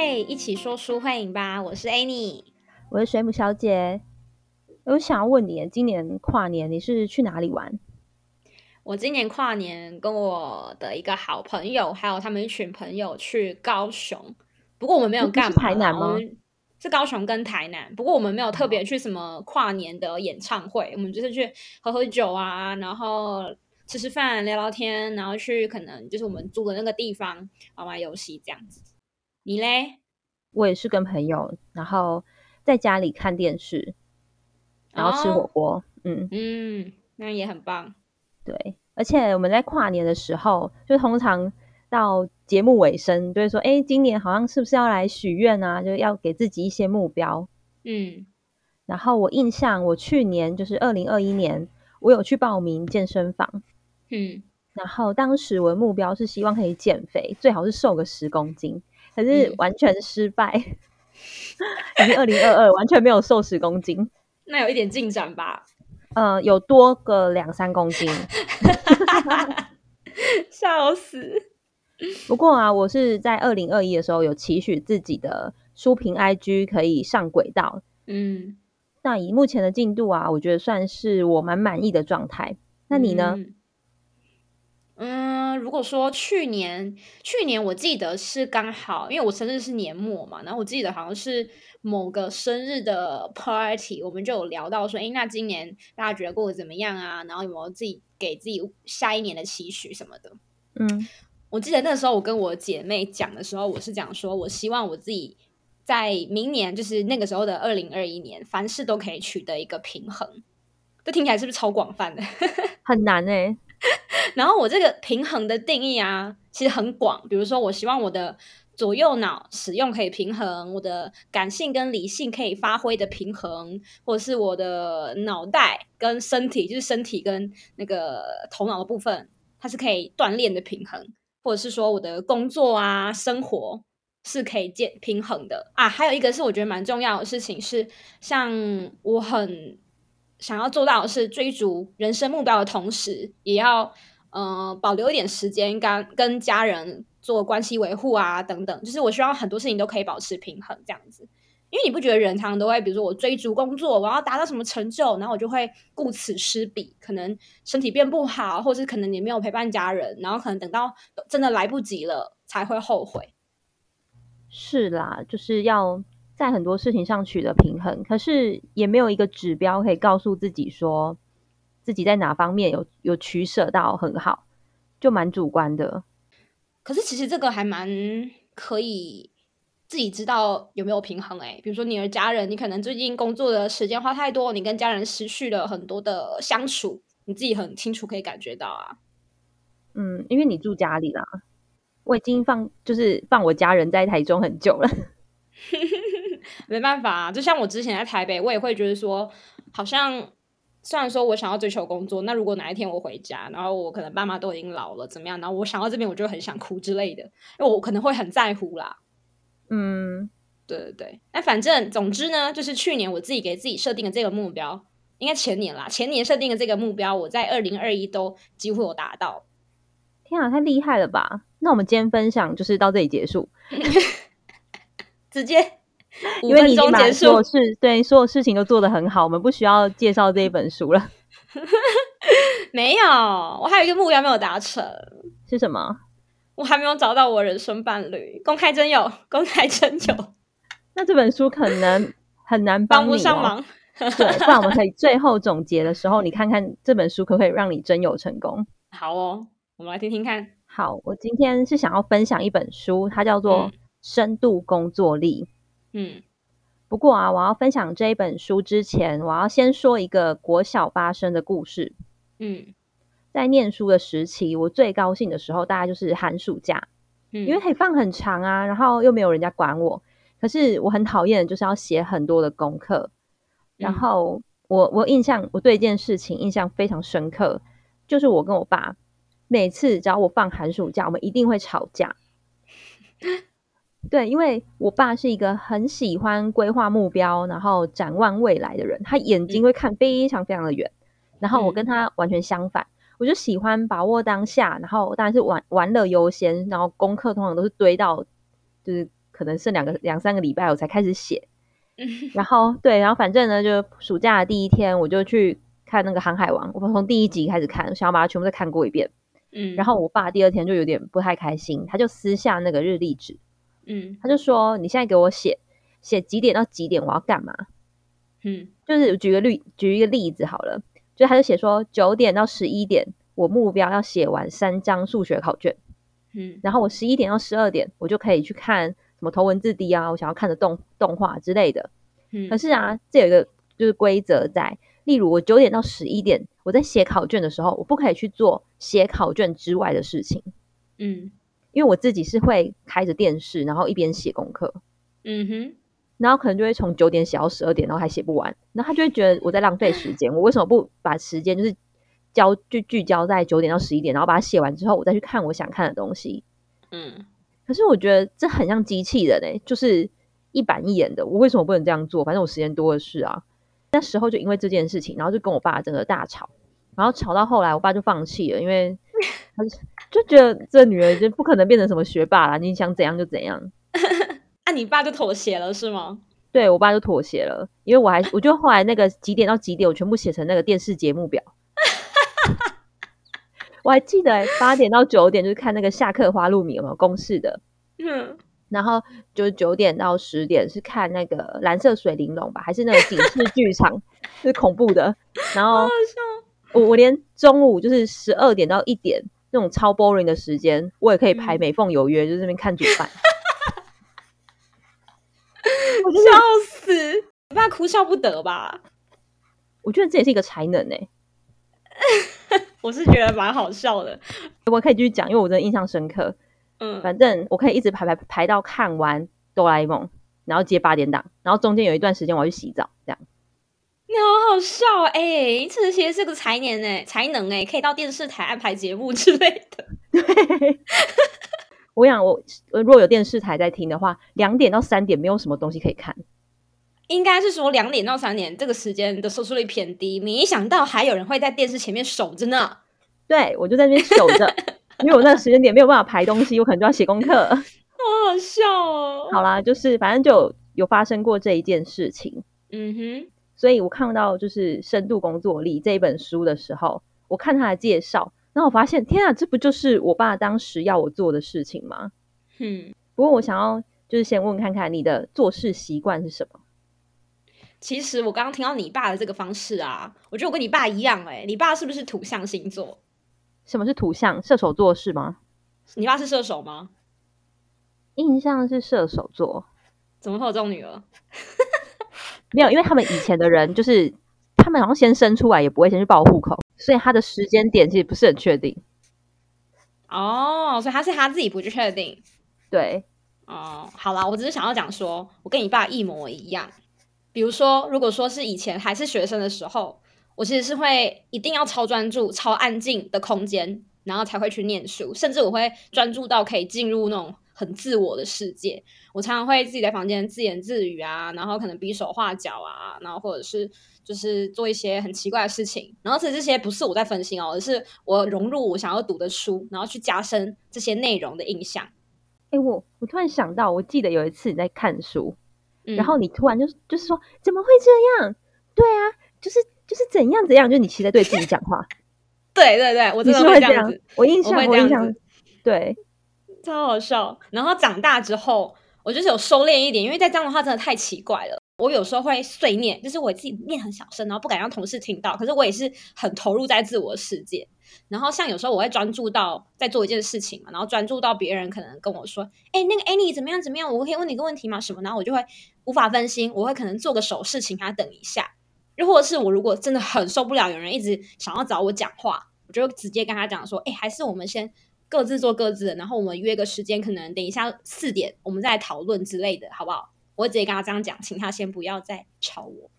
嘿，一起说书欢迎吧！我是 Annie，我是水母小姐。我想要问你，今年跨年你是去哪里玩？我今年跨年跟我的一个好朋友，还有他们一群朋友去高雄。不过我们没有干嘛？台南吗？是高雄跟台南。不过我们没有特别去什么跨年的演唱会，我们就是去喝喝酒啊，然后吃吃饭、聊聊天，然后去可能就是我们住的那个地方玩玩游戏这样子。你嘞？我也是跟朋友，然后在家里看电视，然后吃火锅。嗯嗯，那也很棒。对，而且我们在跨年的时候，就通常到节目尾声，就会说：“哎，今年好像是不是要来许愿啊？就要给自己一些目标。”嗯，然后我印象，我去年就是二零二一年，我有去报名健身房。嗯，然后当时我的目标是希望可以减肥，最好是瘦个十公斤，可是完全失败。已经二零二二，完全没有瘦十公斤。那有一点进展吧？呃，有多个两三公斤，笑死。不过啊，我是在二零二一的时候有期许自己的书评 IG 可以上轨道。嗯，那以目前的进度啊，我觉得算是我蛮满意的状态。那你呢？嗯，如果说去年，去年我记得是刚好，因为我生日是年末嘛，然后我记得好像是某个生日的 party，我们就有聊到说，哎，那今年大家觉得过得怎么样啊？然后有没有自己给自己下一年的期许什么的？嗯，我记得那时候我跟我姐妹讲的时候，我是讲说我希望我自己在明年，就是那个时候的二零二一年，凡事都可以取得一个平衡。这听起来是不是超广泛的？很难哎。然后我这个平衡的定义啊，其实很广。比如说，我希望我的左右脑使用可以平衡，我的感性跟理性可以发挥的平衡，或者是我的脑袋跟身体，就是身体跟那个头脑的部分，它是可以锻炼的平衡，或者是说我的工作啊、生活是可以建平衡的啊。还有一个是我觉得蛮重要的事情是，像我很。想要做到的是追逐人生目标的同时，也要呃保留一点时间跟跟家人做关系维护啊等等。就是我希望很多事情都可以保持平衡这样子。因为你不觉得人常常都会，比如说我追逐工作，我要达到什么成就，然后我就会顾此失彼，可能身体变不好，或是可能你没有陪伴家人，然后可能等到真的来不及了才会后悔。是啦，就是要。在很多事情上取得平衡，可是也没有一个指标可以告诉自己说自己在哪方面有有取舍到很好，就蛮主观的。可是其实这个还蛮可以自己知道有没有平衡哎。比如说你的家人，你可能最近工作的时间花太多，你跟家人失去了很多的相处，你自己很清楚可以感觉到啊。嗯，因为你住家里啦，我已经放就是放我家人在台中很久了。没办法啊，就像我之前在台北，我也会觉得说，好像虽然说我想要追求工作，那如果哪一天我回家，然后我可能爸妈都已经老了，怎么样？然后我想到这边，我就很想哭之类的，因为我可能会很在乎啦。嗯，对对对。那反正总之呢，就是去年我自己给自己设定的这个目标，应该前年啦，前年设定的这个目标，我在二零二一都几乎有达到。天啊，太厉害了吧！那我们今天分享就是到这里结束，直接。因为你已经把所有事对所有事情都做得很好，我们不需要介绍这一本书了。没有，我还有一个目标没有达成，是什么？我还没有找到我人生伴侣，公开真有，公开真有。那这本书可能 很难帮不上忙。对，不然我们可以最后总结的时候，你看看这本书可不可以让你真有成功？好哦，我们来听听看。好，我今天是想要分享一本书，它叫做《深度工作力》。嗯，不过啊，我要分享这一本书之前，我要先说一个国小发生的故事。嗯，在念书的时期，我最高兴的时候，大概就是寒暑假，因为可以放很长啊，然后又没有人家管我。可是我很讨厌，就是要写很多的功课。然后我我印象，我对一件事情印象非常深刻，就是我跟我爸每次只要我放寒暑假，我们一定会吵架。对，因为我爸是一个很喜欢规划目标，然后展望未来的人，他眼睛会看非常非常的远。然后我跟他完全相反，我就喜欢把握当下，然后当然是玩玩乐优先，然后功课通常都是堆到就是可能剩两个两三个礼拜我才开始写。然后对，然后反正呢，就暑假的第一天，我就去看那个《航海王》，我从第一集开始看，想要把它全部再看过一遍。嗯，然后我爸第二天就有点不太开心，他就撕下那个日历纸，嗯，他就说：“你现在给我写写几点到几点，我要干嘛？”嗯，就是举个例，举一个例子好了，就他就写说九点到十一点，我目标要写完三张数学考卷。嗯，然后我十一点到十二点，我就可以去看。什么头文字 D 啊，我想要看的动动画之类的。嗯，可是啊，这有一个就是规则在，例如我九点到十一点，我在写考卷的时候，我不可以去做写考卷之外的事情。嗯，因为我自己是会开着电视，然后一边写功课。嗯哼，然后可能就会从九点写到十二点，然后还写不完，然后他就会觉得我在浪费时间。我为什么不把时间就是交就聚焦在九点到十一点，然后把它写完之后，我再去看我想看的东西？嗯。可是我觉得这很像机器人诶，就是一板一眼的。我为什么不能这样做？反正我时间多的是啊。那时候就因为这件事情，然后就跟我爸整个大吵，然后吵到后来，我爸就放弃了，因为他就觉得这女儿就不可能变成什么学霸了，你想怎样就怎样。那 你爸就妥协了是吗？对我爸就妥协了，因为我还我就后来那个几点到几点，我全部写成那个电视节目表。我还记得八点到九点就是看那个下课花露米有没有公式的，嗯，然后就是九点到十点是看那个蓝色水玲珑吧，还是那个警示剧场 是恐怖的，然后我我连中午就是十二点到一点那种超 boring 的时间，我也可以排美凤有约，就是那边看煮饭，我笑死，你爸哭笑不得吧？我觉得这也是一个才能哎。我是觉得蛮好笑的，我可以继续讲，因为我真的印象深刻。嗯，反正我可以一直排排排到看完哆啦 A 梦，然后接八点档，然后中间有一段时间我要去洗澡，这样。你好好笑哎，这些是个才年哎，才能哎，可以到电视台安排节目之类的。对，我想我如果有电视台在听的话，两点到三点没有什么东西可以看。应该是说两点到三点这个时间的收视率偏低，没想到还有人会在电视前面守着呢。对，我就在那边守着，因为我那个时间点没有办法排东西，我可能就要写功课。好好笑哦！好啦，就是反正就有发生过这一件事情。嗯哼，所以我看到就是《深度工作力》这一本书的时候，我看他的介绍，然后我发现，天啊，这不就是我爸当时要我做的事情吗？嗯，不过我想要就是先问看看你的做事习惯是什么。其实我刚刚听到你爸的这个方式啊，我觉得我跟你爸一样哎，你爸是不是土象星座？什么是土象？射手座是吗？你爸是射手吗？印象是射手座，怎么会有这种女儿？没有，因为他们以前的人就是他们好像先生出来也不会先去报户口，所以他的时间点其实不是很确定。哦，所以他是他自己不去确定。对，哦，好啦，我只是想要讲说，我跟你爸一模一样。比如说，如果说是以前还是学生的时候，我其实是会一定要超专注、超安静的空间，然后才会去念书，甚至我会专注到可以进入那种很自我的世界。我常常会自己在房间自言自语啊，然后可能比手画脚啊，然后或者是就是做一些很奇怪的事情。然后其实这些不是我在分心哦，而是我融入我想要读的书，然后去加深这些内容的印象。哎，我我突然想到，我记得有一次你在看书。然后你突然就就是说怎么会这样？对啊，就是就是怎样怎样，就你其实在对自己讲话。对对对，我真的会这样子。我印象我印象对，超好笑。然后长大之后，我就是有收敛一点，因为在这样的话真的太奇怪了。我有时候会碎念，就是我自己念很小声，然后不敢让同事听到。可是我也是很投入在自我世界。然后像有时候我会专注到在做一件事情嘛，然后专注到别人可能跟我说：“哎，那个 Annie 怎么样怎么样？我可以问你一个问题吗？什么？”然后我就会无法分心，我会可能做个手势，请他等一下。又或者是我如果真的很受不了有人一直想要找我讲话，我就直接跟他讲说：“哎，还是我们先各自做各自的，然后我们约个时间，可能等一下四点我们再来讨论之类的，好不好？”我直接跟他这样讲，请他先不要再吵我。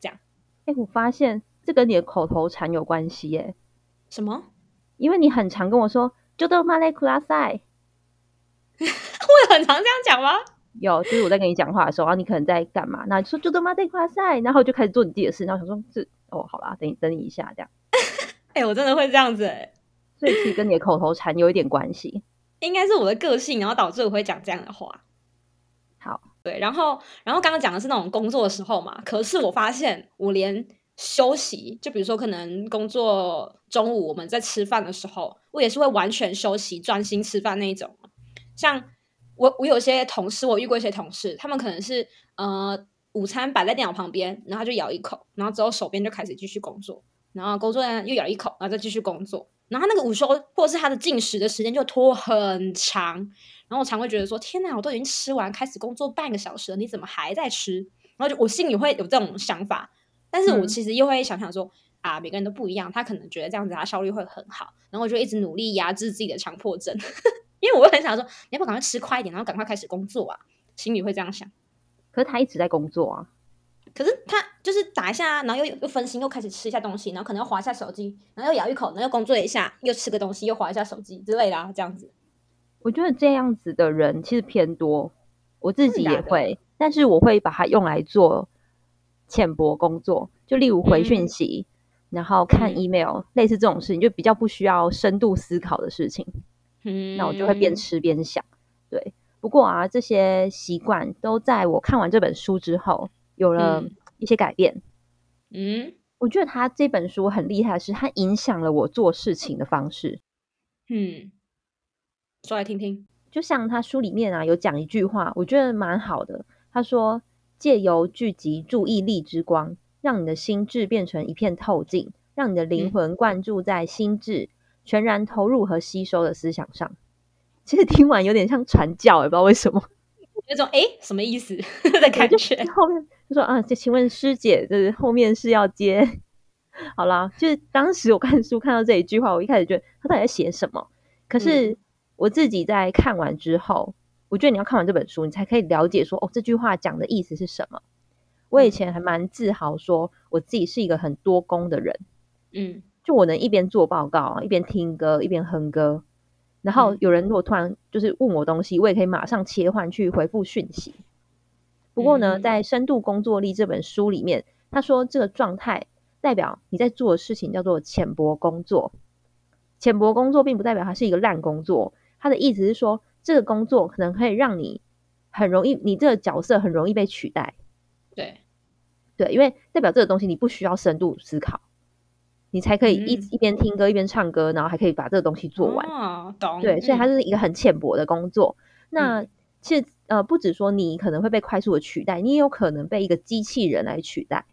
这样，哎，我发现这跟你的口头禅有关系耶。什么？因为你很常跟我说“就都马来库拉塞 ”，我有很常这样讲吗？有，就是我在跟你讲话的时候，然后你可能在干嘛？那说“就都马来库拉塞”，然后就开始做你自己的事，然后想说“这哦，好啦，等你等你一下，这样。”哎，我真的会这样子哎，所以其实跟你的口头禅有一点关系。应该是我的个性，然后导致我会讲这样的话。好对，然后然后刚刚讲的是那种工作的时候嘛，可是我发现我连休息，就比如说可能工作中午我们在吃饭的时候，我也是会完全休息、专心吃饭那一种。像我我有些同事，我遇过一些同事，他们可能是呃午餐摆在电脑旁边，然后就咬一口，然后之后手边就开始继续工作，然后工作呢又咬一口，然后再继续工作。然后那个午休或者是他的进食的时间就拖很长，然后我常会觉得说：天哪，我都已经吃完，开始工作半个小时了，你怎么还在吃？然后就我心里会有这种想法，但是我其实又会想想说：啊，每个人都不一样，他可能觉得这样子他效率会很好，然后我就一直努力压制自己的强迫症，因为我会很想说：你要不赶快吃快一点，然后赶快开始工作啊？心里会这样想。可是他一直在工作啊。可是他就是打一下，然后又又分心，又开始吃一下东西，然后可能又划一下手机，然后又咬一口，然后又工作一下，又吃个东西，又划一下手机之类的，这样子。我觉得这样子的人其实偏多，我自己也会，但是我会把它用来做浅薄工作，就例如回讯息，然后看 email，类似这种事情，就比较不需要深度思考的事情。嗯，那我就会边吃边想。对，不过啊，这些习惯都在我看完这本书之后。有了一些改变，嗯，我觉得他这本书很厉害，是他影响了我做事情的方式。嗯，说来听听。就像他书里面啊，有讲一句话，我觉得蛮好的。他说：“借由聚集注意力之光，让你的心智变成一片透镜，让你的灵魂灌注在心智全然投入和吸收的思想上。”其实听完有点像传教，也不知道为什么。那种哎，什么意思 的感觉？后面就说啊，就请问师姐，就是后面是要接好啦，就是当时我看书看到这一句话，我一开始觉得他到底在写什么？可是我自己在看完之后，我觉得你要看完这本书，你才可以了解说哦，这句话讲的意思是什么。我以前还蛮自豪说我自己是一个很多功的人，嗯，就我能一边做报告，一边听歌，一边哼歌。然后有人如果突然就是问我东西，我也可以马上切换去回复讯息。不过呢，在《深度工作力》这本书里面，他说这个状态代表你在做的事情叫做浅薄工作。浅薄工作并不代表它是一个烂工作，他的意思是说，这个工作可能可以让你很容易，你这个角色很容易被取代。对，对，因为代表这个东西你不需要深度思考。你才可以一一边听歌一边唱歌，然后还可以把这个东西做完。懂。对，所以它是一个很浅薄的工作。那其实呃，不止说你可能会被快速的取代，你也有可能被一个机器人来取代。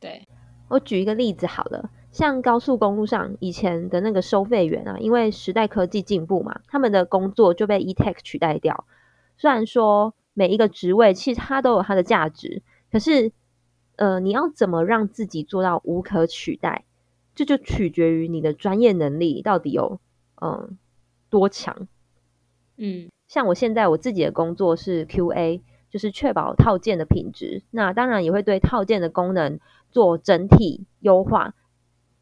对，我举一个例子好了，像高速公路上以前的那个收费员啊，因为时代科技进步嘛，他们的工作就被 eTech 取代掉。虽然说每一个职位其实它都有它的价值，可是呃，你要怎么让自己做到无可取代？这就取决于你的专业能力到底有嗯多强，嗯，像我现在我自己的工作是 QA，就是确保套件的品质。那当然也会对套件的功能做整体优化。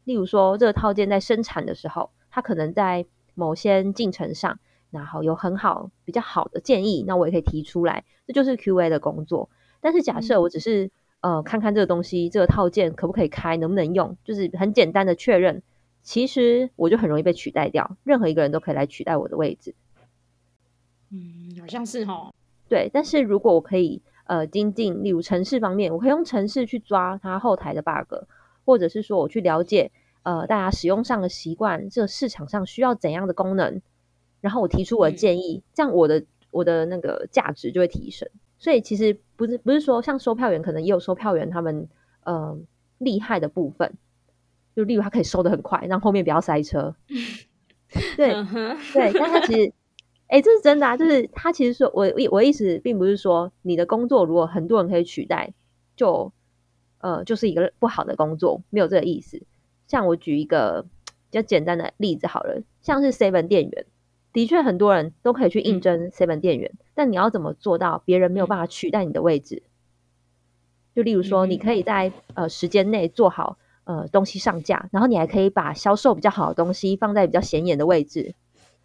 例如说，这个套件在生产的时候，它可能在某些进程上，然后有很好比较好的建议，那我也可以提出来，这就是 QA 的工作。但是假设我只是呃，看看这个东西，这个套件可不可以开，能不能用，就是很简单的确认。其实我就很容易被取代掉，任何一个人都可以来取代我的位置。嗯，好像是哈。对，但是如果我可以呃精进，例如城市方面，我可以用城市去抓它后台的 bug，或者是说我去了解呃大家使用上的习惯，这个市场上需要怎样的功能，然后我提出我的建议，这样我的我的那个价值就会提升。所以其实不是不是说像售票员可能也有售票员他们呃厉害的部分，就例如他可以收的很快，让后面不要塞车。对对，但他其实 哎，这是真的啊！就是他其实说，我我意思并不是说你的工作如果很多人可以取代，就呃就是一个不好的工作，没有这个意思。像我举一个比较简单的例子好了，像是 seven 店员。的确，很多人都可以去应征 seven 店员，但你要怎么做到别人没有办法取代你的位置？就例如说，你可以在呃时间内做好呃东西上架，然后你还可以把销售比较好的东西放在比较显眼的位置。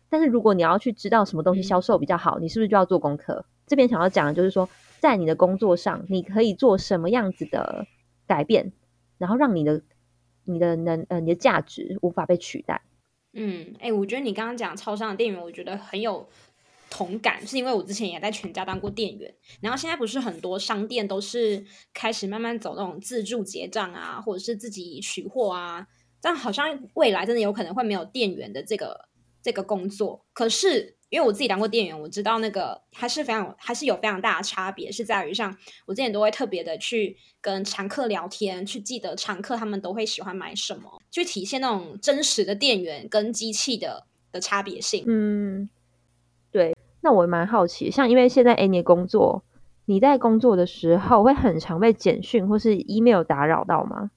但是如果你要去知道什么东西销售比较好，你是不是就要做功课？这边想要讲的就是说，在你的工作上，你可以做什么样子的改变，然后让你的你的能呃你的价值无法被取代。嗯，哎，我觉得你刚刚讲超商的店员，我觉得很有同感，是因为我之前也在全家当过店员，然后现在不是很多商店都是开始慢慢走那种自助结账啊，或者是自己取货啊，但好像未来真的有可能会没有店员的这个这个工作。可是因为我自己当过店员，我知道那个还是非常还是有非常大的差别，是在于像我之前都会特别的去跟常客聊天，去记得常客他们都会喜欢买什么，去体现那种真实的店员跟机器的的差别性。嗯。对那我蛮好奇，像因为现在哎，你工作，你在工作的时候会很常被简讯或是 email 打扰到吗？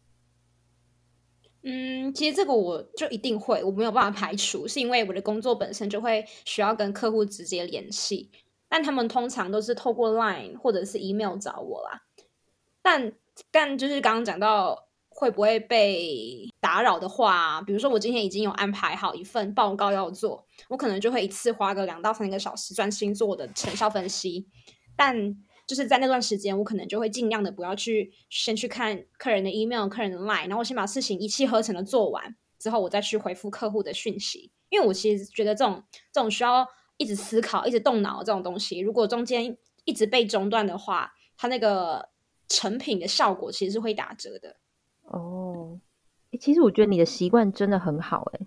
嗯，其实这个我就一定会，我没有办法排除，是因为我的工作本身就会需要跟客户直接联系，但他们通常都是透过 Line 或者是 email 找我啦。但但就是刚刚讲到。会不会被打扰的话，比如说我今天已经有安排好一份报告要做，我可能就会一次花个两到三个小时专心做我的成效分析。但就是在那段时间，我可能就会尽量的不要去先去看客人的 email、客人的 line，然后先把事情一气呵成的做完之后，我再去回复客户的讯息。因为我其实觉得这种这种需要一直思考、一直动脑这种东西，如果中间一直被中断的话，它那个成品的效果其实是会打折的。哦，其实我觉得你的习惯真的很好，哎，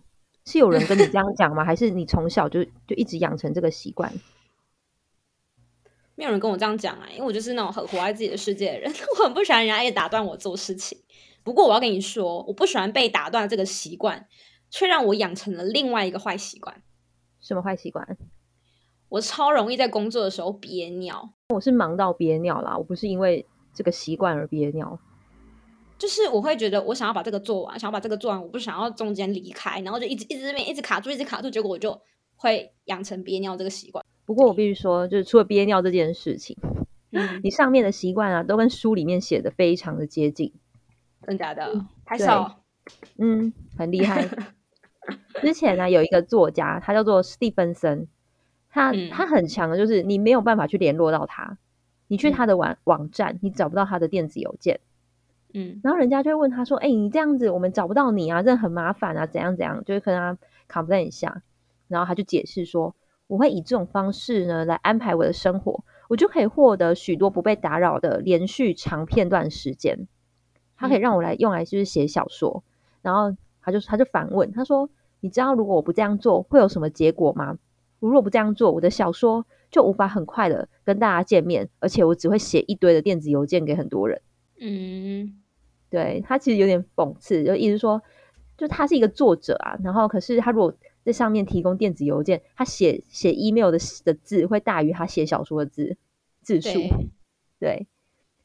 是有人跟你这样讲吗？还是你从小就就一直养成这个习惯？没有人跟我这样讲啊，因为我就是那种很活在自己的世界的人，我很不喜欢人家也打断我做事情。不过我要跟你说，我不喜欢被打断这个习惯，却让我养成了另外一个坏习惯。什么坏习惯？我超容易在工作的时候憋尿。我是忙到憋尿啦，我不是因为这个习惯而憋尿。就是我会觉得我想要把这个做完，想要把这个做完，我不想要中间离开，然后就一直一直这边一直卡住，一直卡住，结果我就会养成憋尿这个习惯。不过我必须说，就是除了憋尿这件事情，嗯，你上面的习惯啊，都跟书里面写的非常的接近。真的？拍手。嗯，很厉害。之前呢，有一个作家，他叫做史蒂芬森，他他很强的，就是你没有办法去联络到他，你去他的网网站，你找不到他的电子邮件。嗯，然后人家就会问他说：“哎，你这样子我们找不到你啊，这很麻烦啊，怎样怎样？”就是跟他 complain 一下，然后他就解释说：“我会以这种方式呢来安排我的生活，我就可以获得许多不被打扰的连续长片段时间。他可以让我来用来就是写小说。”然后他就他就反问他说：“你知道如果我不这样做会有什么结果吗？我如果不这样做，我的小说就无法很快的跟大家见面，而且我只会写一堆的电子邮件给很多人。”嗯。对他其实有点讽刺，就意思说，就他是一个作者啊，然后可是他如果在上面提供电子邮件，他写写 email 的的字会大于他写小说的字字数，对，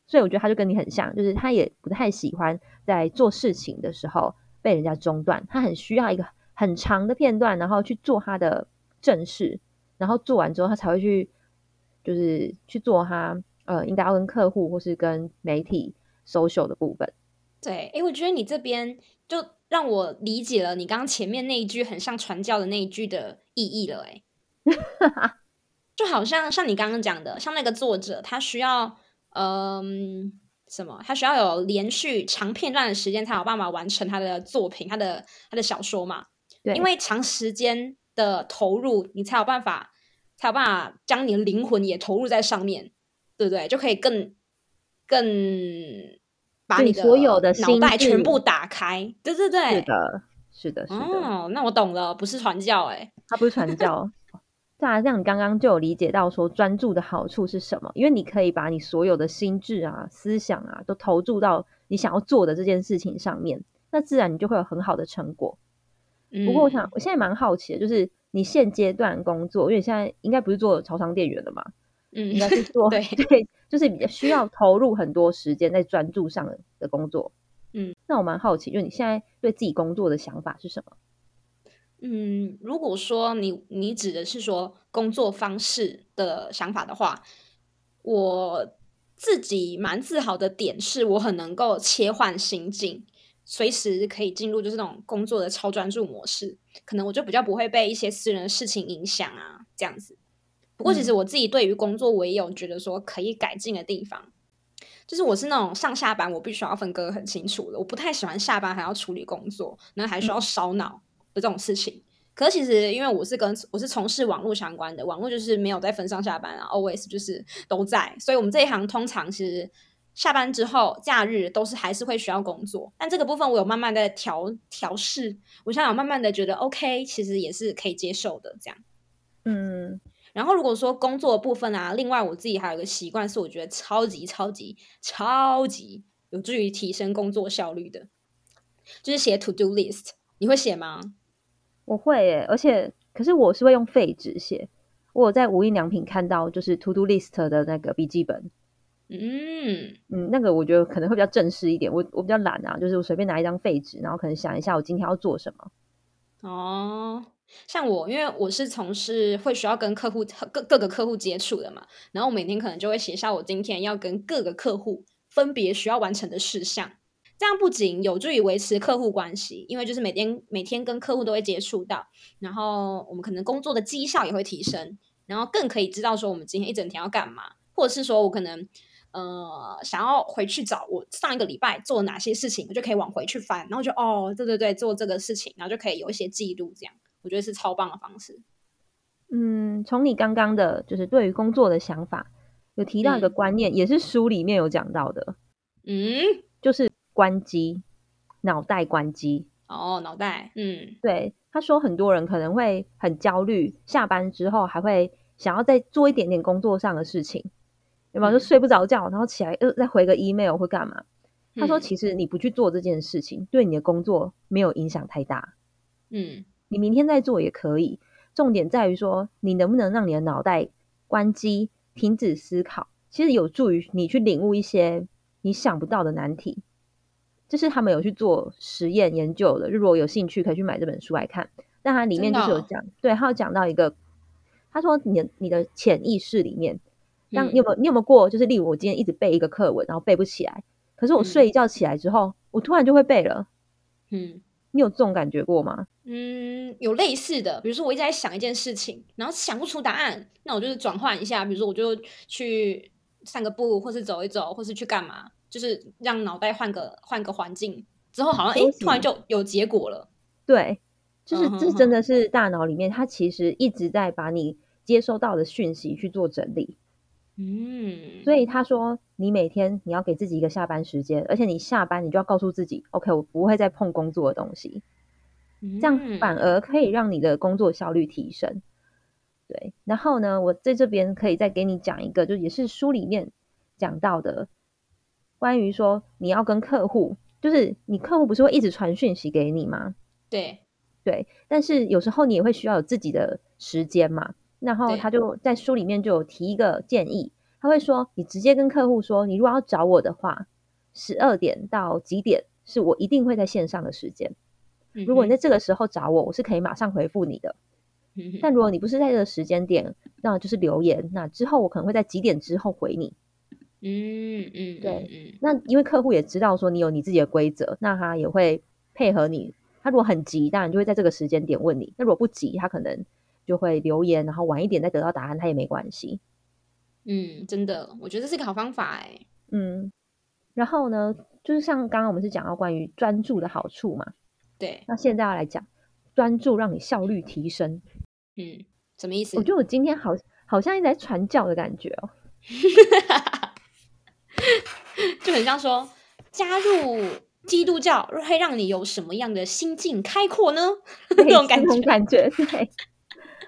所以我觉得他就跟你很像，就是他也不太喜欢在做事情的时候被人家中断，他很需要一个很长的片段，然后去做他的正事，然后做完之后他才会去，就是去做他呃应该要跟客户或是跟媒体 social 的部分。对，哎，我觉得你这边就让我理解了你刚刚前面那一句很像传教的那一句的意义了，哎，就好像像你刚刚讲的，像那个作者，他需要嗯什么？他需要有连续长片段的时间才有办法完成他的作品，他的他的小说嘛？对，因为长时间的投入，你才有办法才有办法将你的灵魂也投入在上面，对不对？就可以更更。把你所有的脑袋全部打开，对对对，是的，是的，是的。哦，那我懂了，不是传教，哎，他不是传教。对 啊，像你刚刚就有理解到说专注的好处是什么，因为你可以把你所有的心智啊、思想啊，都投注到你想要做的这件事情上面，那自然你就会有很好的成果。不过，我想我现在蛮好奇的，就是你现阶段工作，因为你现在应该不是做超商店员的嘛？嗯，应该是做 对对。就是比较需要投入很多时间在专注上的工作，嗯，那我蛮好奇，就你现在对自己工作的想法是什么？嗯，如果说你你指的是说工作方式的想法的话，我自己蛮自豪的点是我很能够切换心境，随时可以进入就是那种工作的超专注模式，可能我就比较不会被一些私人的事情影响啊，这样子。不过，其实我自己对于工作，我也有觉得说可以改进的地方。就是我是那种上下班我必须要分割很清楚的，我不太喜欢下班还要处理工作，然后还需要烧脑的这种事情。可是其实因为我是跟我是从事网络相关的，网络就是没有在分上下班啊，always 就是都在，所以我们这一行通常其实下班之后假日都是还是会需要工作，但这个部分我有慢慢的调调试，我现在有慢慢的觉得 OK，其实也是可以接受的这样。嗯，然后如果说工作的部分啊，另外我自己还有一个习惯是我觉得超级超级超级有助于提升工作效率的，就是写 To Do List，你会写吗？我会耶，而且可是我是会用废纸写。我在无印良品看到就是 To Do List 的那个笔记本，嗯嗯，那个我觉得可能会比较正式一点。我我比较懒啊，就是我随便拿一张废纸，然后可能想一下我今天要做什么。哦，像我，因为我是从事会需要跟客户各各个客户接触的嘛，然后我每天可能就会写下我今天要跟各个客户分别需要完成的事项。这样不仅有助于维持客户关系，因为就是每天每天跟客户都会接触到，然后我们可能工作的绩效也会提升，然后更可以知道说我们今天一整天要干嘛，或者是说我可能呃想要回去找我上一个礼拜做哪些事情，我就可以往回去翻，然后就哦对对对做这个事情，然后就可以有一些记录，这样我觉得是超棒的方式。嗯，从你刚刚的就是对于工作的想法，有提到一个观念，也是书里面有讲到的，嗯，就是。关机，脑袋关机哦，脑袋，嗯，对，他说很多人可能会很焦虑，下班之后还会想要再做一点点工作上的事情，有没有？就睡不着觉，然后起来又再回个 email 会干嘛？他说其实你不去做这件事情，对你的工作没有影响太大，嗯，你明天再做也可以，重点在于说你能不能让你的脑袋关机，停止思考，其实有助于你去领悟一些你想不到的难题。这是他们有去做实验研究的，如果有兴趣可以去买这本书来看。但它里面就是有讲，对，他有讲到一个，他说你的你的潜意识里面，当你有没有你有没有过，就是例如我今天一直背一个课文，然后背不起来，可是我睡一觉起来之后，我突然就会背了。嗯，你有这种感觉过吗？嗯，有类似的，比如说我一直在想一件事情，然后想不出答案，那我就是转换一下，比如说我就去散个步，或是走一走，或是去干嘛。就是让脑袋换个换个环境之后，好像哎，突然就有结果了。对，就是这真的是大脑里面，它其实一直在把你接收到的讯息去做整理。嗯，所以他说，你每天你要给自己一个下班时间，而且你下班你就要告诉自己，OK，我不会再碰工作的东西，这样反而可以让你的工作效率提升。对，然后呢，我在这边可以再给你讲一个，就也是书里面讲到的。关于说你要跟客户，就是你客户不是会一直传讯息给你吗？对对，但是有时候你也会需要有自己的时间嘛。然后他就在书里面就有提一个建议，他会说你直接跟客户说，你如果要找我的话，十二点到几点是我一定会在线上的时间。如果你在这个时候找我，我是可以马上回复你的。但如果你不是在这个时间点，那就是留言，那之后我可能会在几点之后回你。嗯嗯，对，那因为客户也知道说你有你自己的规则，那他也会配合你。他如果很急，当然就会在这个时间点问你；那如果不急，他可能就会留言，然后晚一点再得到答案，他也没关系。嗯，真的，我觉得这是一个好方法哎。嗯，然后呢，就是像刚刚我们是讲到关于专注的好处嘛。对，那现在要来讲专注让你效率提升。嗯，什么意思？我觉得我今天好好像一直在传教的感觉哦。就很像说加入基督教会让你有什么样的心境开阔呢？那种感觉，感觉对。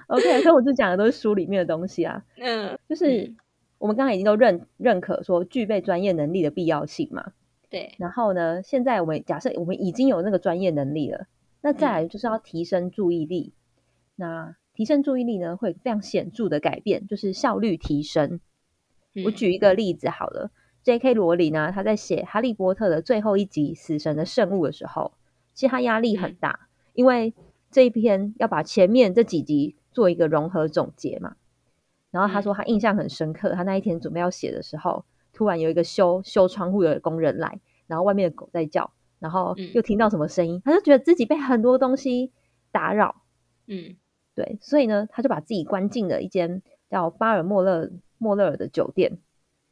OK，所以我就讲的都是书里面的东西啊。嗯，就是我们刚刚已经都认认可说具备专业能力的必要性嘛。对。然后呢，现在我们假设我们已经有那个专业能力了，那再来就是要提升注意力。那提升注意力呢，会非常显著的改变，就是效率提升。我举一个例子好了。J.K. 罗琳呢，他在写《哈利波特》的最后一集《死神的圣物》的时候，其实他压力很大，因为这一篇要把前面这几集做一个融合总结嘛。然后他说他印象很深刻，他那一天准备要写的时候，突然有一个修修窗户的工人来，然后外面的狗在叫，然后又听到什么声音，他就觉得自己被很多东西打扰。嗯，对，所以呢，他就把自己关进了一间叫巴尔莫勒莫勒尔的酒店。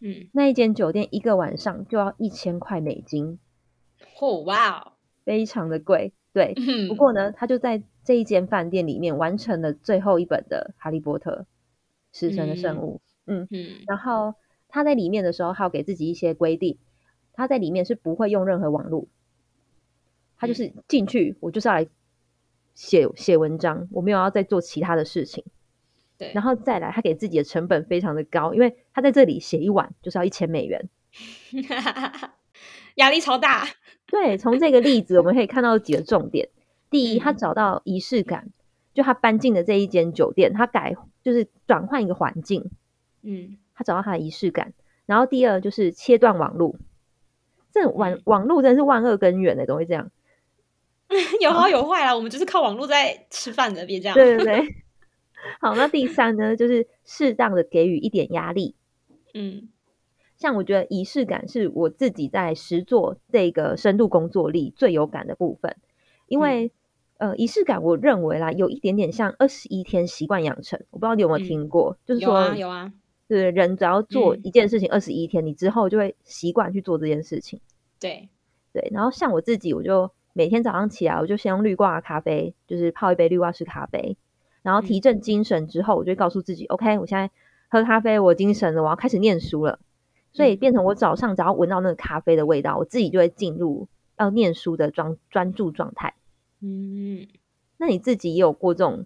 嗯，那一间酒店一个晚上就要一千块美金，哦哇，非常的贵。对，不过呢，他就在这一间饭店里面完成了最后一本的《哈利波特：死神的圣物》。嗯嗯，然后他在里面的时候，还有给自己一些规定。他在里面是不会用任何网络，他就是进去，我就是要来写写文章，我没有要再做其他的事情。对，然后再来，他给自己的成本非常的高，因为他在这里写一晚就是要一千美元，压力超大。对，从这个例子我们可以看到几个重点。第一，他找到仪式感，就他搬进的这一间酒店，他改就是转换一个环境，嗯，他找到他的仪式感。然后第二就是切断网络。这网网络真的是万恶根源的，怎么会这样？有好有坏啦，我们就是靠网络在吃饭的，别这样。对对对。好，那第三呢，就是适当的给予一点压力。嗯，像我觉得仪式感是我自己在实做这个深度工作力最有感的部分，因为呃，仪式感我认为啦，有一点点像二十一天习惯养成，我不知道你有没有听过，就是说有啊。对，人只要做一件事情二十一天，你之后就会习惯去做这件事情。对对，然后像我自己，我就每天早上起来，我就先用绿挂咖啡，就是泡一杯绿挂式咖啡，然后提振精神之后，我就告诉自己，OK，我现在喝咖啡，我精神了，我要开始念书了。所以变成我早上只要闻到那个咖啡的味道，我自己就会进入要念书的专专注状态。嗯，那你自己也有过这种？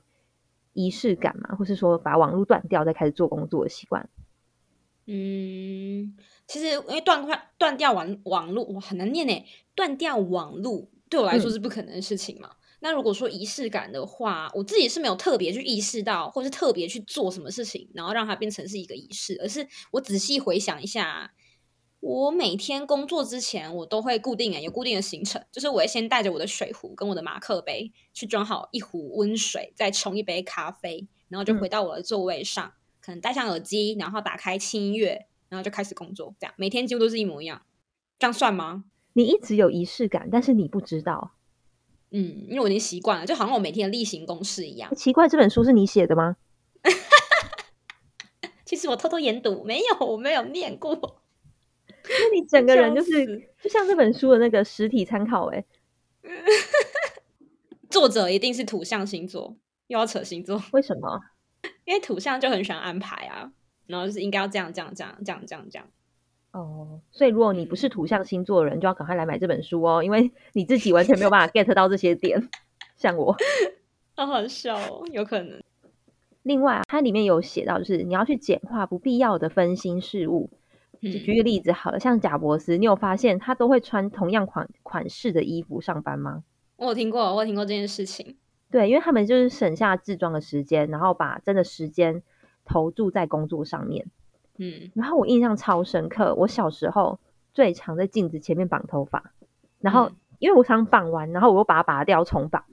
仪式感吗，或是说把网络断掉再开始做工作的习惯。嗯，其实因为断断断掉网网络，我，很难念呢。断掉网络对我来说是不可能的事情嘛。那如果说仪式感的话，我自己是没有特别去意识到，或是特别去做什么事情，然后让它变成是一个仪式，而是我仔细回想一下。我每天工作之前，我都会固定有固定的行程，就是我会先带着我的水壶跟我的马克杯去装好一壶温水，再冲一杯咖啡，然后就回到我的座位上，可能戴上耳机，然后打开轻音乐，然后就开始工作。这样每天几乎都是一模一样，这样算吗？你一直有仪式感，但是你不知道。嗯，因为我已经习惯了，就好像我每天的例行公事一样。奇怪，这本书是你写的吗？其实我偷偷研读，没有，我没有念过。那你整个人就是就像这本书的那个实体参考哎，作者一定是土象星座，又要扯星座，为什么？因为土象就很喜欢安排啊，然后就是应该要这样这样这样这样这样这样。哦，所以如果你不是土象星座的人，就要赶快来买这本书哦，因为你自己完全没有办法 get 到这些点，像我，好好笑哦，有可能。另外，它里面有写到，就是你要去简化不必要的分心事物。举个例子好了，像贾博士，你有发现他都会穿同样款款式的衣服上班吗？我有听过，我有听过这件事情。对，因为他们就是省下制装的时间，然后把真的时间投注在工作上面。嗯，然后我印象超深刻，我小时候最常在镜子前面绑头发，然后因为我常绑完，然后我又把它拔掉重绑，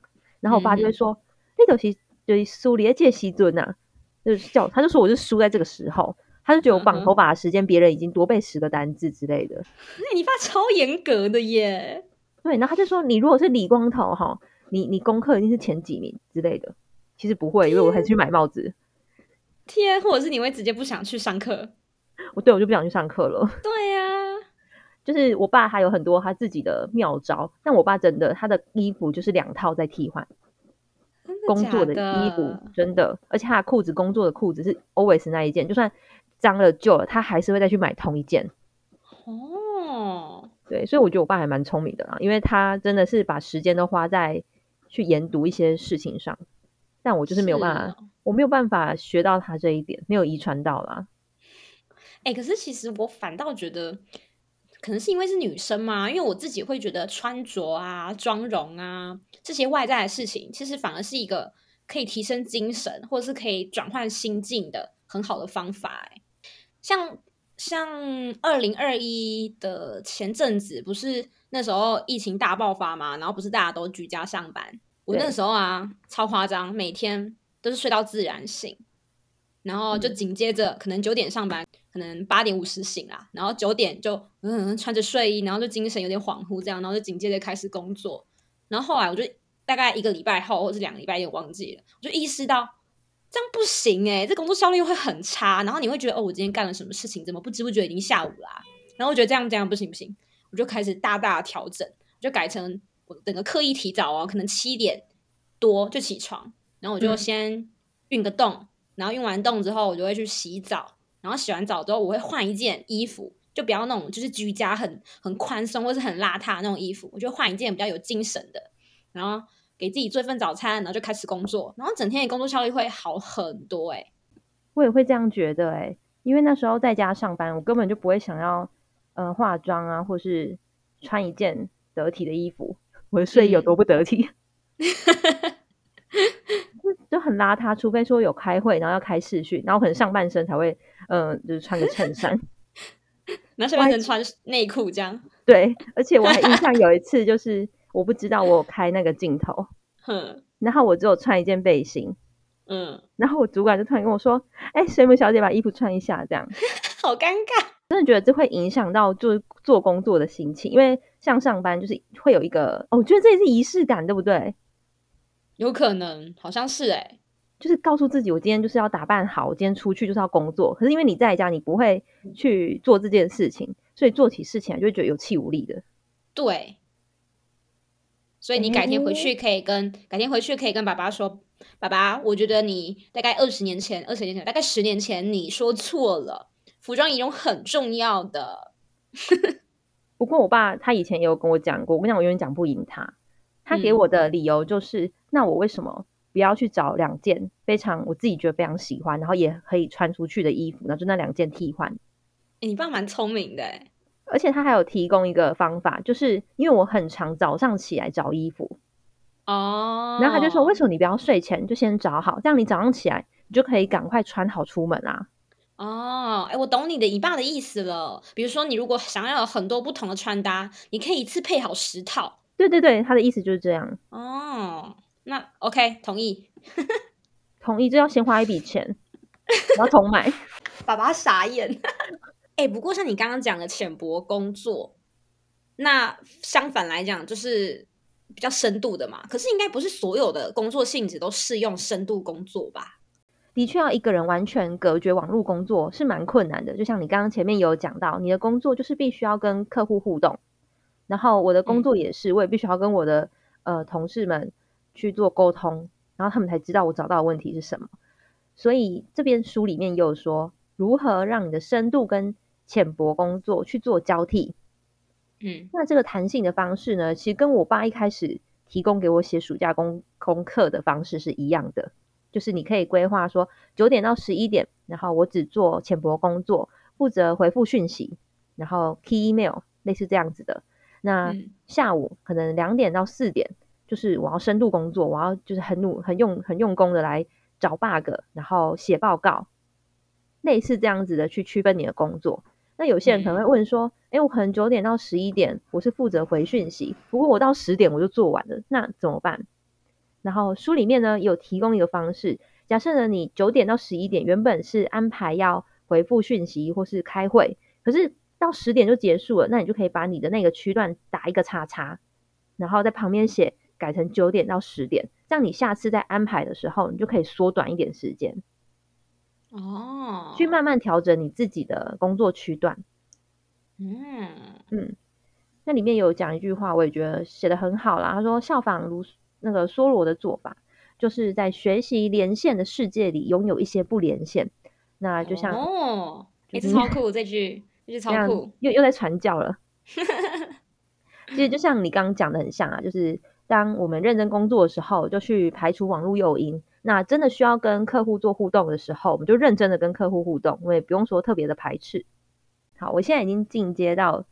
然后我爸就会说：“那东西就是梳理借西尊呐，就是叫他就说我是输在这个时候。”他就觉得我绑头发的时间，别人已经多背十个单字之类的。那你爸超严格的耶。对，然后他就说，你如果是理光头哈，你你功课一定是前几名之类的。其实不会，因为我还是去买帽子。天，或者是你会直接不想去上课？我对我就不想去上课了。对呀，就是我爸他有很多他自己的妙招，但我爸真的他的衣服就是两套在替换。工作的衣服真的，而且他的裤子工作的裤子是 always 那一件，就算。脏了旧了，他还是会再去买同一件。哦，对，所以我觉得我爸还蛮聪明的啦，因为他真的是把时间都花在去研读一些事情上。但我就是没有办法，我没有办法学到他这一点，没有遗传到啦。哎，可是其实我反倒觉得，可能是因为是女生嘛，因为我自己会觉得穿着啊、妆容啊这些外在的事情，其实反而是一个可以提升精神，或者是可以转换心境的很好的方法。哎。像像二零二一的前阵子，不是那时候疫情大爆发嘛？然后不是大家都居家上班，我那时候啊超夸张，每天都是睡到自然醒，然后就紧接着可能九点上班，可能八点五十醒啦，然后九点就嗯穿着睡衣，然后就精神有点恍惚这样，然后就紧接着开始工作，然后后来我就大概一个礼拜后或者是两个礼拜有点忘记了，我就意识到。这样不行哎，这工作效率会很差，然后你会觉得哦，我今天干了什么事情，怎么不知不觉已经下午啦？然后我觉得这样这样不行不行，我就开始大大调整，我就改成我整个刻意提早哦，可能七点多就起床，然后我就先运个动，然后运完动之后，我就会去洗澡，然后洗完澡之后，我会换一件衣服，就不要那种就是居家很很宽松或是很邋遢那种衣服，我就换一件比较有精神的，然后给自己做一份早餐，然后就开始工作，然后整天的工作效率会好很多。哎，我也会这样觉得，哎，因为那时候在家上班，我根本就不会想要呃化妆啊，或是穿一件得体的衣服，我的睡衣有多不得体。就就很邋遢，除非说有开会，然后要开视讯，然后可能上半身才会，嗯，就是穿个衬衫，那下半身穿内裤这样。对，而且我还印象有一次，就是我不知道我有开那个镜头，然后我只有穿一件背心，嗯，然后我主管就突然跟我说：“哎，水母小姐，把衣服穿一下。”这样，好尴尬，真的觉得这会影响到就是做工作的心情，因为像上班就是会有一个，哦，我觉得这也是仪式感，对不对？有可能，好像是哎，就是告诉自己，我今天就是要打扮好，我今天出去就是要工作。可是因为你在家，你不会去做这件事情，所以做起事情来就会觉得有气无力的。对，所以你改天回去可以跟改天回去可以跟爸爸说，爸爸，我觉得你大概二十年前、二十年前、大概十年前你说错了，服装仪容很重要的。不过我爸他以前也有跟我讲过，我跟你讲，我永远讲不赢他。他给我的理由就是，那我为什么不要去找两件非常我自己觉得非常喜欢，然后也可以穿出去的衣服呢？就那两件替换。你爸蛮聪明的，而且他还有提供一个方法，就是因为我很常早上起来找衣服哦，然后他就说，为什么你不要睡前就先找好，这样你早上起来你就可以赶快穿好出门啊？哦，哎，我懂你的一半的意思了。比如说，你如果想要有很多不同的穿搭，你可以一次配好十套。对对对，他的意思就是这样。哦，那 OK，同意，同意，就要先花一笔钱，然后重买。爸爸傻眼。哎，不过像你刚刚讲的浅薄工作，那相反来讲就是比较深度的嘛。可是应该不是所有的工作性质都适用深度工作吧？的确，要一个人完全隔绝网络工作是蛮困难的。就像你刚刚前面有讲到，你的工作就是必须要跟客户互动。然后我的工作也是，我也必须要跟我的呃同事们去做沟通，然后他们才知道我找到的问题是什么。所以这边书里面有说，如何让你的深度跟浅薄工作去做交替。嗯，那这个弹性的方式呢，其实跟我爸一开始提供给我写暑假功功课的方式是一样的，就是你可以规划说九点到十一点，然后我只做浅薄工作，负责回复讯息，然后 key email，类似这样子的。那下午可能两点到四点，就是我要深度工作，我要就是很努、很用、很用功的来找 bug，然后写报告，类似这样子的去区分你的工作。那有些人可能会问说：“哎，我可能九点到十一点我是负责回讯息，不过我到十点我就做完了，那怎么办？”然后书里面呢有提供一个方式，假设呢你九点到十一点原本是安排要回复讯息或是开会，可是到十点就结束了，那你就可以把你的那个区段打一个叉叉，然后在旁边写改成九点到十点，这样你下次在安排的时候，你就可以缩短一点时间。哦，去慢慢调整你自己的工作区段。嗯嗯，那里面有讲一句话，我也觉得写的很好啦。他说效仿如那个梭罗的做法，就是在学习连线的世界里拥有一些不连线。那就像哦，哎，超酷这句。这样又又在传教了，其实就像你刚刚讲的很像啊，就是当我们认真工作的时候，就去排除网络诱因。那真的需要跟客户做互动的时候，我们就认真的跟客户互动，我也不用说特别的排斥。好，我现在已经进阶到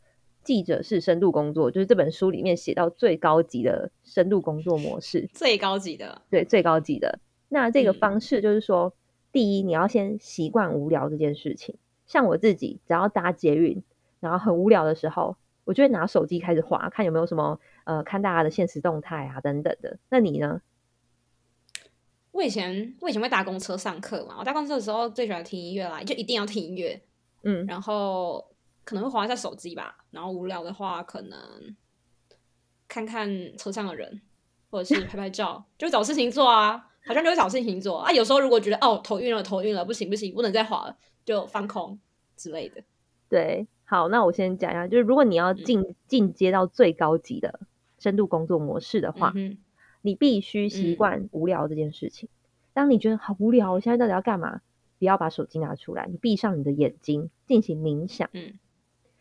记者式深度工作，就是这本书里面写到最高级的深度工作模式，最高级的，对，最高级的。那这个方式就是说，第一，你要先习惯无聊这件事情。像我自己，只要搭捷运，然后很无聊的时候，我就会拿手机开始划，看有没有什么呃，看大家的现实动态啊等等的。那你呢？我以前我以前会搭公车上课嘛，我搭公车的时候最喜欢听音乐啦，就一定要听音乐。嗯，然后可能会划一下手机吧，然后无聊的话，可能看看车上的人，或者是拍拍照，就找事情做啊，好像就会找事情做啊。有时候如果觉得哦头晕了，头晕了，不行不行，不能再滑了。就放空之类的，对，好，那我先讲一下，就是如果你要进进阶到最高级的深度工作模式的话，你必须习惯无聊这件事情。当你觉得好无聊，我现在到底要干嘛？不要把手机拿出来，你闭上你的眼睛，进行冥想。嗯，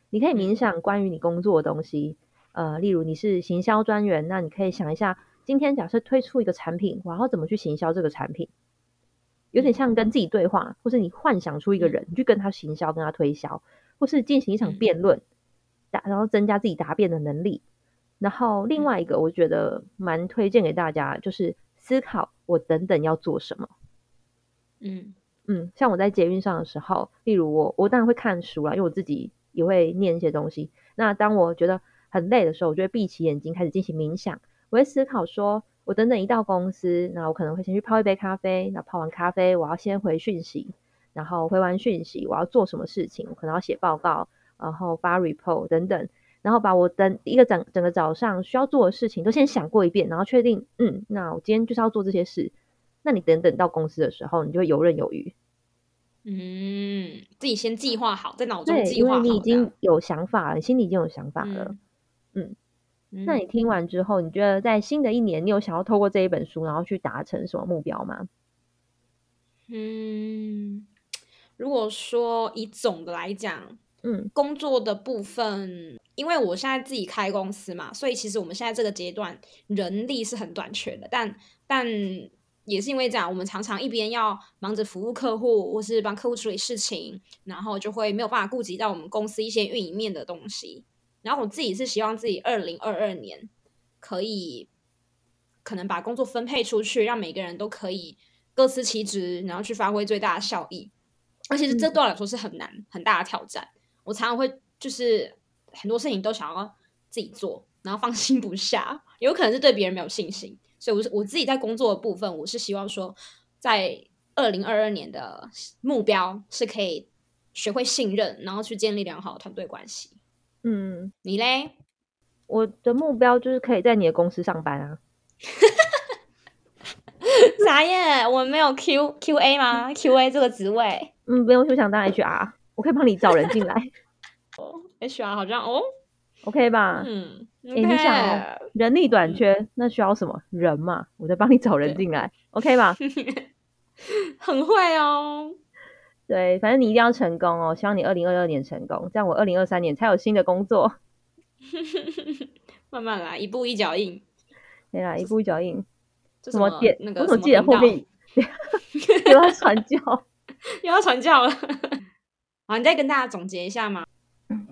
你可以冥想关于你工作的东西。呃，例如你是行销专员，那你可以想一下，今天假设推出一个产品，我要怎么去行销这个产品？有点像跟自己对话，或是你幻想出一个人，你去跟他行销，跟他推销，或是进行一场辩论，答然后增加自己答辩的能力。然后另外一个，我觉得蛮推荐给大家，就是思考我等等要做什么。嗯嗯，像我在捷运上的时候，例如我我当然会看书啦，因为我自己也会念一些东西。那当我觉得很累的时候，我就会闭起眼睛开始进行冥想。我会思考说，我等等一到公司，那我可能会先去泡一杯咖啡。那泡完咖啡，我要先回讯息，然后回完讯息，我要做什么事情？我可能要写报告，然后发 report 等等。然后把我等一个整整个早上需要做的事情都先想过一遍，然后确定，嗯，那我今天就是要做这些事。那你等等到公司的时候，你就会游刃有余。嗯，自己先计划好，在脑中计划好。你已经有想法了，心里已经有想法了。嗯，那你听完之后，你觉得在新的一年，你有想要透过这一本书，然后去达成什么目标吗？嗯，如果说以总的来讲。嗯，工作的部分，因为我现在自己开公司嘛，所以其实我们现在这个阶段人力是很短缺的。但但也是因为这样，我们常常一边要忙着服务客户，或是帮客户处理事情，然后就会没有办法顾及到我们公司一些运营面的东西。然后我自己是希望自己二零二二年可以可能把工作分配出去，让每个人都可以各司其职，然后去发挥最大的效益。而且是这对我来说是很难很大的挑战。我常常会就是很多事情都想要自己做，然后放心不下，有可能是对别人没有信心，所以我是我自己在工作的部分，我是希望说，在二零二二年的目标是可以学会信任，然后去建立良好的团队关系。嗯，你嘞？我的目标就是可以在你的公司上班啊。啥耶？我们没有 Q Q A 吗？Q A 这个职位？嗯，不用，我想当 H R。我可以帮你找人进来。哦，HR 好像哦，OK 吧？嗯，你想人力短缺，那需要什么人嘛？我在帮你找人进来，OK 吧？很会哦。对，反正你一定要成功哦。希望你二零二二年成功，这样我二零二三年才有新的工作。慢慢来，一步一脚印。对啦，一步一脚印。什么点？那个什么记得后面 又要传教，又要传教了。好，你再跟大家总结一下吗？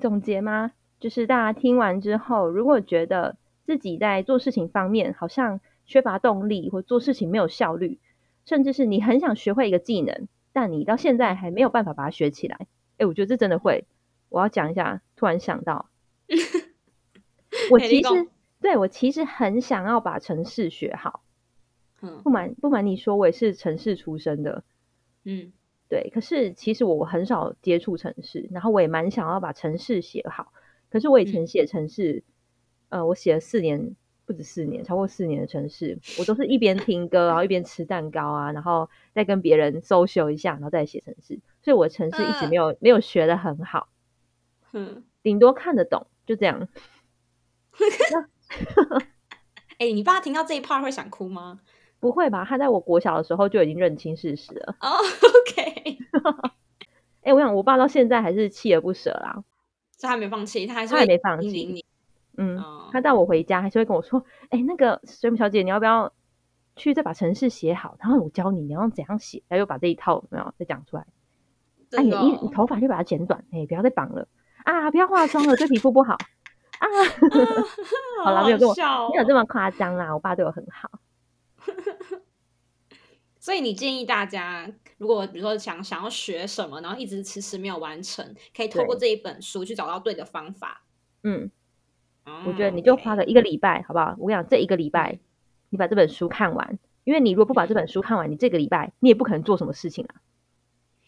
总结吗？就是大家听完之后，如果觉得自己在做事情方面好像缺乏动力，或做事情没有效率，甚至是你很想学会一个技能，但你到现在还没有办法把它学起来。哎，我觉得这真的会。我要讲一下，突然想到，我其实对我其实很想要把城市学好。嗯，不瞒不瞒你说，我也是城市出身的。嗯。对，可是其实我很少接触城市，然后我也蛮想要把城市写好。可是我以前写城市，呃，我写了四年，不止四年，超过四年的城市，我都是一边听歌，然后一边吃蛋糕啊，然后再跟别人 social 一下，然后再写城市。所以我城市一直没有没有学的很好，嗯，顶多看得懂，就这样。哎，你爸听到这一 part 会想哭吗？不会吧？他在我国小的时候就已经认清事实了。哦，OK。哎，我想我爸到现在还是锲而不舍啦，他还没放弃，他还是他还没放弃。嗯，他带我回家还是会跟我说：“哎，那个水母小姐，你要不要去再把程式写好？然后我教你，你要怎样写。”他又把这一套没有再讲出来。啊，你你你头发就把它剪短，哎，不要再绑了啊！不要化妆了，对皮肤不好啊。好了，没有跟我没有这么夸张啦，我爸对我很好。所以你建议大家，如果比如说想想要学什么，然后一直迟迟没有完成，可以透过这一本书去找到对的方法。嗯，我觉得你就花个一个礼拜，好不好？我讲这一个礼拜，你把这本书看完，因为你如果不把这本书看完，你这个礼拜你也不可能做什么事情啊。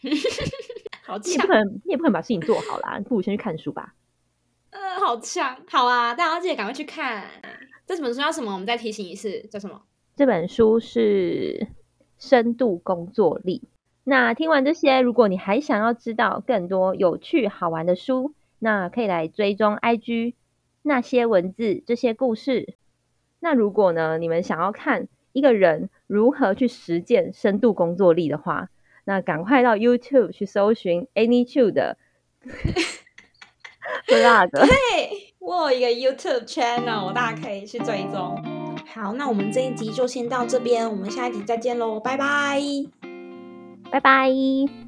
好你也不可能，你也不可能把事情做好啦。不如先去看书吧。呃，好强，好啊！大家记得赶快去看。这本书叫什么？我们再提醒一次，叫什么？这本书是深度工作力。那听完这些，如果你还想要知道更多有趣好玩的书，那可以来追踪 IG 那些文字这些故事。那如果呢，你们想要看一个人如何去实践深度工作力的话，那赶快到 YouTube 去搜寻 Any Chu 的 vlog。对，我有一个 YouTube channel，大家可以去追踪。好，那我们这一集就先到这边，我们下一集再见喽，拜拜，拜拜。